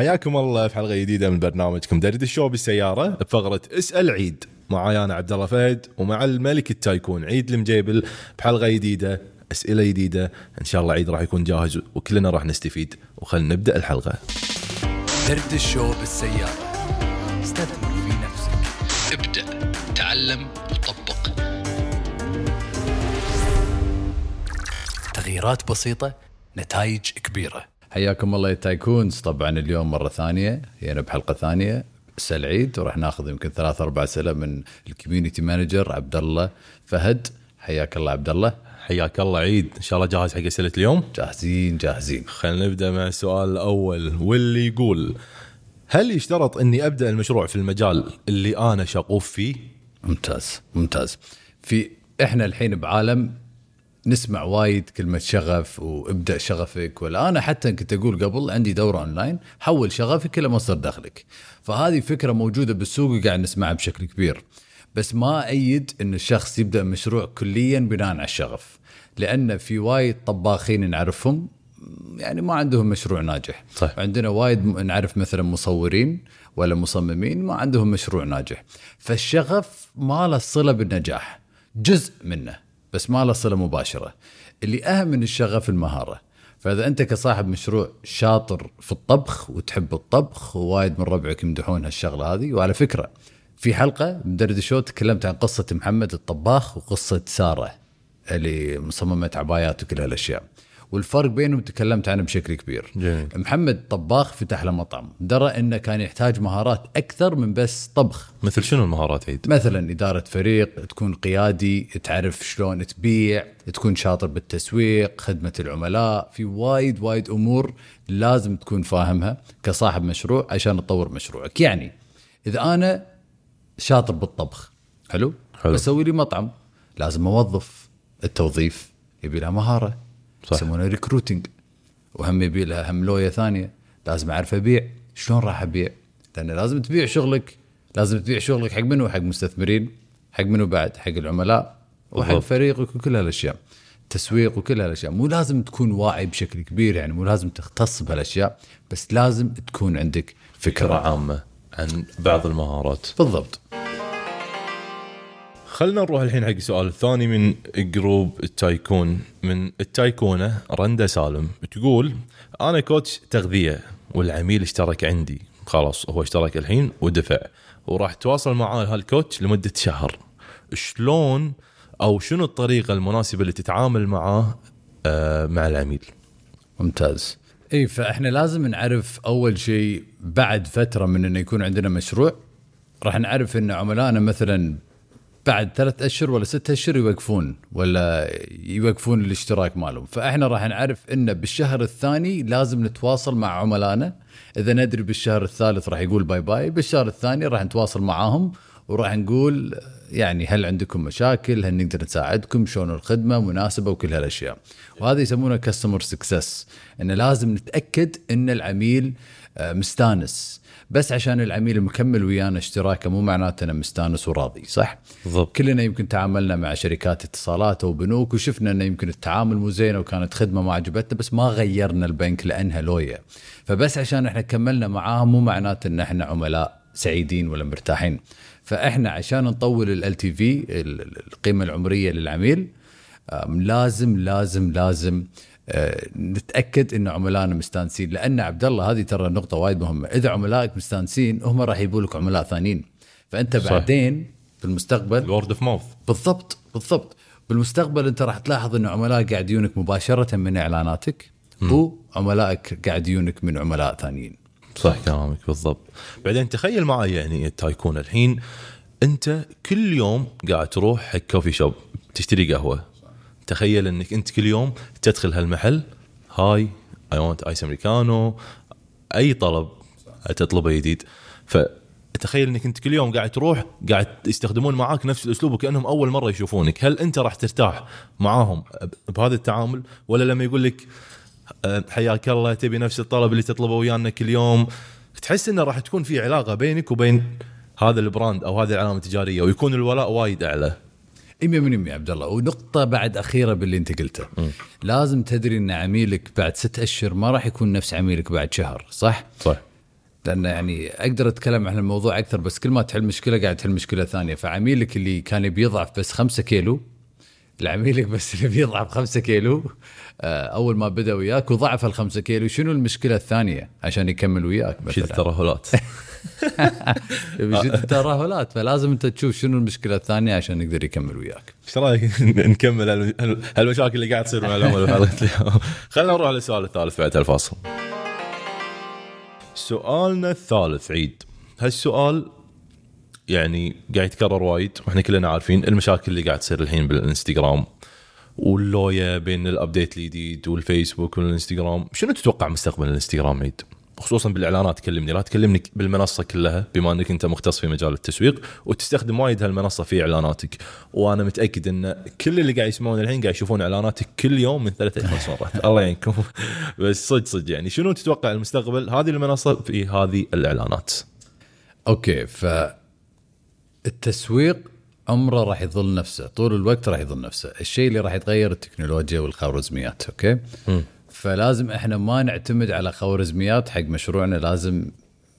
حياكم الله في حلقة جديدة من برنامجكم درد الشو بالسيارة بفقرة اسأل عيد. معاي أنا عبد الله فهد ومع الملك التايكون عيد المجيبل بحلقة جديدة أسئلة جديدة. إن شاء الله عيد راح يكون جاهز وكلنا راح نستفيد. وخلنا نبدأ الحلقة. درد الشو بالسيارة. استثمر في نفسك. ابدأ. تعلم. وطبق تغييرات بسيطة نتائج كبيرة. حياكم الله tycoons طبعا اليوم مرة ثانية هنا بحلقة ثانية. اسال عيد وراح ناخذ يمكن ثلاث أربع أسئلة من ال community manager عبد الله فهد. حياك الله عبد الله حياك الله عيد. إن شاء الله جاهز حق أسئلة اليوم؟ جاهزين جاهزين. خلينا نبدأ مع السؤال الأول واللي يقول هل يشترط إني أبدأ المشروع في المجال اللي أنا شغوف فيه؟ ممتاز ممتاز. في إحنا الحين بعالم نسمع وايد كلمة شغف وابدأ شغفك. ولا أنا حتى كنت أقول قبل عندي دورة أونلاين حول شغفك إلى مصدر دخلك. فهذه فكرة موجودة بالسوق وقاعد نسمعها بشكل كبير. بس ما أيد أن الشخص يبدأ مشروع كليا بناء على الشغف. لأن في وايد طباخين نعرفهم يعني ما عندهم مشروع ناجح. صح. عندنا وايد نعرف مثلا مصورين ولا مصممين ما عندهم مشروع ناجح. فالشغف ما له صلة بالنجاح جزء منه. بس ما له صلة مباشرة. اللي أهم من الشغف المهارة. فإذا أنت كصاحب مشروع شاطر في الطبخ وتحب الطبخ ووايد من ربعك يمدحون هالشغلة هذه. وعلى فكرة في حلقة مدرد شو تكلمت عن قصة محمد الطباخ وقصة سارة اللي مصممة عبايات وكل هالأشياء. والفرق بينهم تكلمت عنه بشكل كبير جميل. محمد طباخ فتح له مطعم درى إنه كان يحتاج مهارات أكثر من بس طبخ مثل شنو المهارات عيد مثلا إدارة فريق تكون قيادي تعرف شلون تبيع تكون شاطر بالتسويق خدمة العملاء في وايد وايد أمور لازم تكون فاهمها كصاحب مشروع عشان تطور مشروعك يعني إذا أنا شاطر بالطبخ حلو, حلو. بسوي لي مطعم لازم أوظف التوظيف يبي له مهارة صح. يسمونه recruiting وهم يبي لها هم لوية ثانية. لازم أعرف أبيع شلون راح أبيع؟ لأن لازم تبيع شغلك. لازم تبيع شغلك حق منو؟ حق مستثمرين حق منو بعد؟ حق العملاء وحق بالضبط. فريقك وكل هالأشياء. تسويق وكل هالأشياء. مو لازم تكون واعي بشكل كبير يعني مو لازم تختص بهالاشياء بس لازم تكون عندك فكرة. فكرة عامة عن بعض المهارات. بالضبط. خلنا نروح الحين حق السؤال الثاني من جروب التايكون من التايكونة رندا سالم. تقول أنا كوتش تغذية والعميل اشترك عندي. خلاص هو اشترك الحين ودفع. وراح تواصل معاه هالكوتش لمدة شهر. شلون أو شنو الطريقة المناسبة اللي تتعامل معاه آه مع العميل؟ ممتاز. اي فإحنا لازم نعرف أول شيء بعد فترة من إنه يكون عندنا مشروع راح نعرف إن عملائنا مثلا بعد ثلاث أشهر ولا ست أشهر يوقفون ولا يوقفون الاشتراك مالهم. فإحنا راح نعرف إن بالشهر الثاني لازم نتواصل مع عملائنا. إذا ندري بالشهر الثالث راح يقول باي باي بالشهر الثاني راح نتواصل معاهم وراح نقول يعني هل عندكم مشاكل هل نقدر نساعدكم شلون الخدمة مناسبة وكل هالأشياء. وهذا يسمونه customer success انه لازم نتأكد إن العميل آه، مستانس. بس عشان العميل مكمل ويانا اشتراكه مو معناته انه مستانس وراضي صح؟ بالضبط. كلنا يمكن تعاملنا مع شركات اتصالات أو بنوك وشفنا انه يمكن التعامل مو زين وكانت خدمة ما عجبتنا بس ما غيرنا البنك لأنها لويا فبس عشان إحنا كملنا معاهم مو معناته إن إحنا عملاء سعيدين ولا مرتاحين. فإحنا عشان نطول LTV القيمة العمرية للعميل لازم لازم لازم آه، نتأكد إن عملائنا مستانسين لأن عبد الله هذه ترى نقطة وايد مهمة. إذا عملائك مستانسين هم راح يجيبوا لك عملاء ثانيين. فأنت صح. بعدين في المستقبل ال word of mouth بالضبط بالضبط. بالمستقبل أنت راح تلاحظ إن عملائك قاعد يجونك مباشرة من إعلاناتك وعملائك قاعد يجونك من عملاء ثانيين. صح كلامك بالضبط. بعدين تخيل معي يعني ال tycoon الحين أنت كل يوم قاعد تروح حق coffee shop تشتري قهوة. تخيل انك انت كل يوم تدخل هالمحل هاي I want iced americano أي طلب تطلبه جديد فتخيل انك انت كل يوم قاعد تروح قاعد يستخدمون معاك نفس الأسلوب وكأنهم أول مرة يشوفونك. هل أنت راح ترتاح معاهم بهذا التعامل؟ ولا لما يقول لك أه، حياك الله تبي نفس الطلب اللي تطلبه ويانا كل يوم. تحس إنه راح تكون في علاقة بينك وبين هذا البراند أو هذه العلامة التجارية ويكون الولاء وايد أعلى. 100% يا عبد الله. ونقطة بعد أخيرة باللي أنت قلته. لازم تدري أن عميلك بعد ست أشهر ما راح يكون نفس عميلك بعد شهر صح؟ صح. لأن يعني أقدر أتكلم عن الموضوع أكثر بس كل ما تحل مشكلة قاعد تحل مشكلة ثانية. فعميلك اللي كان بيضعف بس 5 كيلو العميلك بس اللي بيضعف 5 كيلو. آه، أول ما بدأ وياك وضعف ال 5 كيلو شنو المشكلة الثانية؟ عشان يكمل وياك مثلا. الترهلات. بيجي الترهلات فلازم انت تشوف شنو المشكلة الثانية عشان يقدر يكمل وياك. إيش رأيك نكمل هال- هال- هالمشاكل اللي قاعد تصير مع العملاء خلينا نروح للسؤال الثالث بعد الفاصل. سؤالنا الثالث عيد. هالسؤال يعني قاعد يتكرر وايد وإحنا كلنا عارفين المشاكل اللي قاعد تصير الحين بالإنستغرام واللويا بين ال update الجديد والفيسبوك والإنستغرام. شنو تتوقع مستقبل الإنستغرام عيد؟ خصوصا بالإعلانات كلمني لا تكلمني بالمنصة كلها بما إنك أنت مختص في مجال التسويق وتستخدم وايد هالمنصة في إعلاناتك. وأنا متأكد إن كل اللي قاعد يسمعون الحين قاعد يشوفون إعلاناتك كل يوم من ثلاث إلى خمس مرات. الله يعينكم. بس صدق صدق يعني. شنو تتوقع المستقبل؟ هذه المنصة في هذه الإعلانات. okay ف التسويق عمره راح يظل نفسه طول الوقت راح يظل نفسه. الشيء اللي راح يتغير التكنولوجيا والخوارزميات okay؟ فلازم إحنا ما نعتمد على خوارزميات حق مشروعنا لازم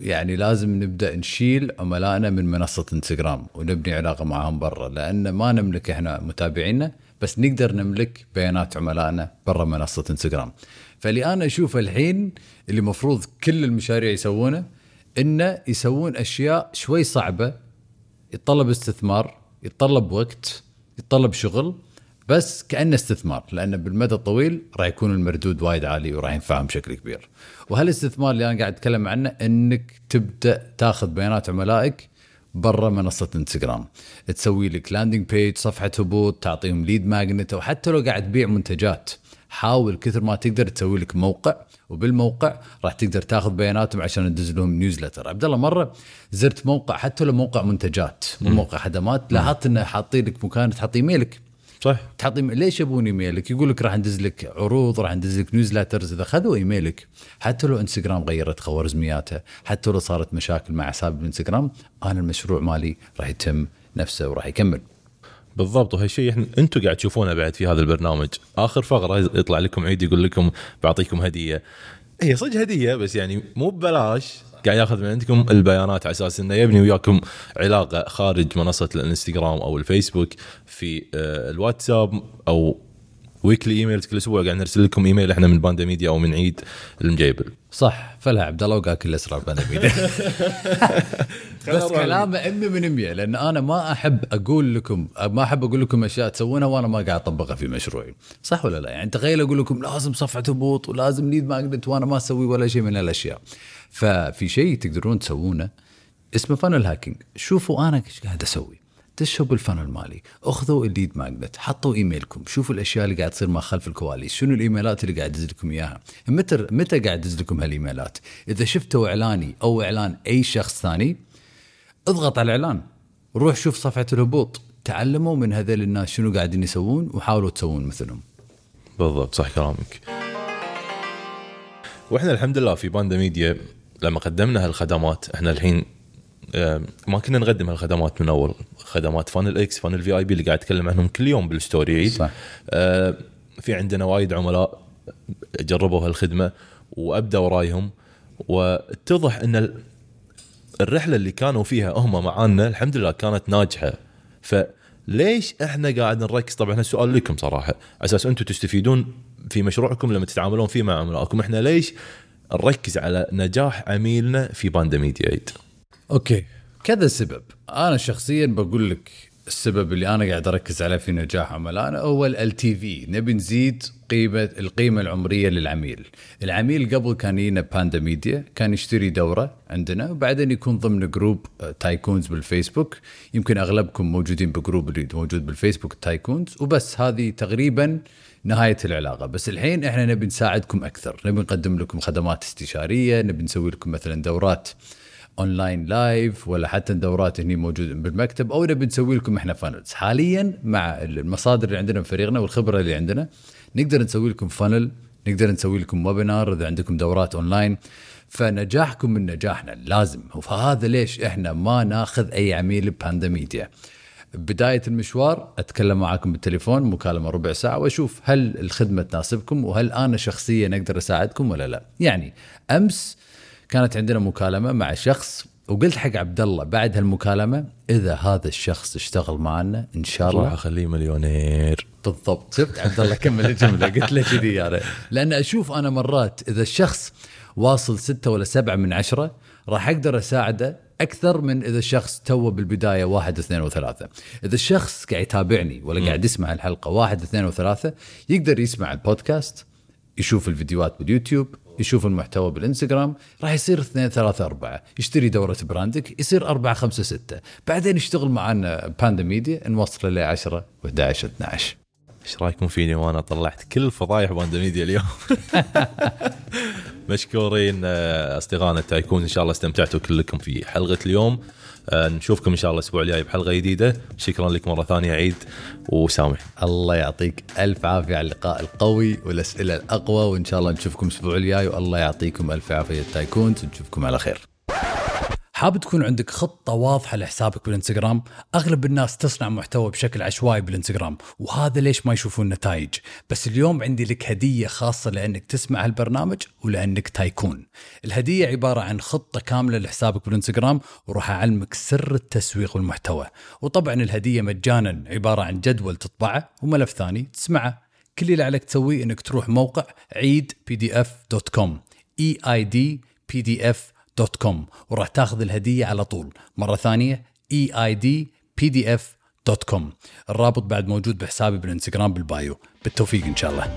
يعني لازم نبدأ نشيل عملائنا من منصة إنستغرام ونبني علاقة معاهم برا لأن ما نملك إحنا متابعينا بس نقدر نملك بيانات عملائنا برا منصة إنستغرام. فاللي أنا أشوفه الحين اللي مفروض كل المشاريع يسوونه إنه يسوون أشياء شوي صعبة يتطلب استثمار يتطلب وقت يتطلب شغل بس كأنه استثمار لأنه بالمدى الطويل راح يكون المردود وايد عالي وراح ينفعهم بشكل كبير. وهالاستثمار اللي أنا قاعد أتكلم عنه إنك تبدأ تاخذ بيانات عملائك برا منصة انستغرام تسوي لك landing page صفحة هبوط تعطيهم lead magnet أو حتى لو قاعد تبيع منتجات. حاول كثر ما تقدر تسوي لك موقع وبالموقع راح تقدر تاخذ بياناتهم عشان تدز لهم newsletter عبد الله مرة زرت موقع حتى لو موقع منتجات مو موقع خدمات لاحظت إنه حاطين لك مكان تحط إيميلك. صح. تحط ليش يبون إيميلك؟ يقول لك راح ندز لك عروض راح ندز لك newsletters إذا خذوا إيميلك حتى لو انستغرام غيرت خوارزمياتها حتى لو صارت مشاكل مع حساب الانستغرام أنا المشروع مالي راح يتم نفسه وراح يكمل. بالضبط. وهالشيء إحنا أنتم قاعد تشوفونه بعد في هذا البرنامج. آخر فقرة يطلع لكم عيد يقول لكم بعطيكم هدية. هي صدق هدية بس يعني مو ببلاش. قاعد ياخذ من عندكم البيانات على أساس إنه يبني وياكم علاقة خارج منصة الانستغرام أو الفيسبوك في آه، الواتساب أو weekly emails كل أسبوع قاعد نرسل لكم ايميل إحنا من باندا ميديا أو من عيد المجيبل. صح فلا عبد الله وقال كل الاسرار بنا بيده بس كلامه 100 من 100 لأن أنا ما أحب أقول لكم ما أحب أقول لكم أشياء تسوونها وأنا ما قاعد أطبقها في مشروعي. صح ولا لا؟ يعني تخيل أقول لكم لازم صفحة هبوط ولازم lead magnet وأنا ما أسوي ولا شيء من هالأشياء. ففي شيء تقدرون تسوونه اسمه funnel hacking شوفوا أنا إيش قاعد أسوي. دشوا بال funnel مالي. أخذوا ال lead magnet حطوا إيميلكم شوفوا الأشياء اللي قاعد تصير ما خلف الكواليس شنو الإيميلات اللي قاعد ادز لكم إياها. متى متى قاعد ادز لكم هالإيميلات؟ إذا شفتوا إعلاني أو إعلان أي شخص ثاني اضغط على الإعلان. روح شوف صفحة الهبوط. تعلموا من هذول الناس شنو قاعدين يسوون وحاولوا تسوون مثلهم. بالضبط صح كلامك. وإحنا الحمد لله في باندا ميديا لما قدمنا هالخدمات إحنا الحين ما كنا نقدم هالخدمات من أول خدمات Funnel X Funnel VIP اللي قاعد اتكلم عنهم كل يوم بالستوري صح. آه، في عندنا وايد عملاء جربوا هالخدمة وأبدوا رايهم واتضح إن ال- الرحلة اللي كانوا فيها هم معانا الحمد لله كانت ناجحة. فليش إحنا قاعد نركز؟ طبعا السؤال لكم صراحة على أساس أنتم تستفيدون في مشروعكم لما تتعاملون فيه مع عملائكم. إحنا ليش نركز على نجاح عميلنا في باندا ميديا okay. كذا سبب. أنا شخصيا بقول لك السبب اللي أنا قاعد أركز عليه في نجاح عملائنا هو LTV نبي نزيد قيمة القيمة العمرية للعميل. العميل قبل كان يجينا باندا ميديا كان يشتري دورة عندنا وبعدين يكون ضمن group آه، تايكونز بالفيسبوك. يمكن أغلبكم موجودين ب group اللي موجود بالفيسبوك تايكونز. وبس هذه تقريبا نهاية العلاقة. بس الحين إحنا نبي نساعدكم أكثر. نبي نقدم لكم خدمات استشارية نبي نسوي لكم مثلا دورات online live ولا حتى دورات هني موجودة بالمكتب أو نبي نسوي لكم إحنا funnels حاليا مع المصادر اللي عندنا في فريقنا والخبرة اللي عندنا نقدر نسوي لكم funnel نقدر نسوي لكم webinar إذا عندكم دورات اونلاين فنجاحكم من نجاحنا لازم. فهذا ليش إحنا ما ناخذ أي عميل بباندا ميديا بداية المشوار أتكلم معاكم بالتليفون مكالمة ربع ساعة وأشوف هل الخدمة تناسبكم وهل أنا شخصيا أقدر أساعدكم ولا لا. يعني أمس كانت عندنا مكالمة مع شخص وقلت حق عبد الله بعد هالمكالمة إذا هذا الشخص اشتغل معنا إن شاء راح الله أخليه مليونير. بالضبط. شفت عبد الله كمل الجملة؟ قلت له كذي يعني لأن أشوف أنا مرات إذا الشخص واصل ستة ولا سبعة من عشرة راح أقدر أساعده أكثر من إذا الشخص توه بالبداية واحد اثنين وثلاثة، إذا الشخص قاعد يتابعني ولا قاعد يسمع الحلقة واحد اثنين وثلاثة يقدر يسمع البودكاست يشوف الفيديوهات باليوتيوب يشوف المحتوى بالإنستغرام راح يصير اثنين ثلاثة أربعة. يشتري دورة brand ك يصير أربعة خمسة ستة. بعدين يشتغل معنا باندا ميديا نوصله ل 10 و11 12 إيش رأيكم فيني وأنا طلعت كل فضايح باندا ميديا اليوم؟ مشكورين آه، أصدقائنا التايكون إن شاء الله استمتعتوا كلكم في حلقة اليوم. نشوفكم إن شاء الله الأسبوع الجاي بحلقة جديدة. شكرا لك مرة ثانية عيد وسامح. الله يعطيك ألف عافية على اللقاء القوي والأسئلة الأقوى وإن شاء الله نشوفكم الأسبوع الجاي والله يعطيكم ألف عافية. التايكونز ونشوفكم على خير. حاب تكون عندك خطة واضحة لحسابك بالإنستغرام؟ أغلب الناس تصنع محتوى بشكل عشوائي بالإنستغرام وهذا ليش ما يشوفون نتائج. بس اليوم عندي لك هدية خاصة لأنك تسمع هالبرنامج ولأنك تايكون. الهدية عبارة عن خطة كاملة لحسابك بالإنستغرام وراح أعلمك سر التسويق والمحتوى. وطبعا الهدية مجانا عبارة عن جدول تطبعه وملف ثاني تسمعه. كل اللي عليك تسويه إنك تروح موقع عيد PDF dot com E I D PDF dot com وراح تاخذ الهدية على طول. مرة ثانية E I D PDF dot com الرابط بعد موجود بحسابي بالإنستغرام بال bio. بالتوفيق إن شاء الله.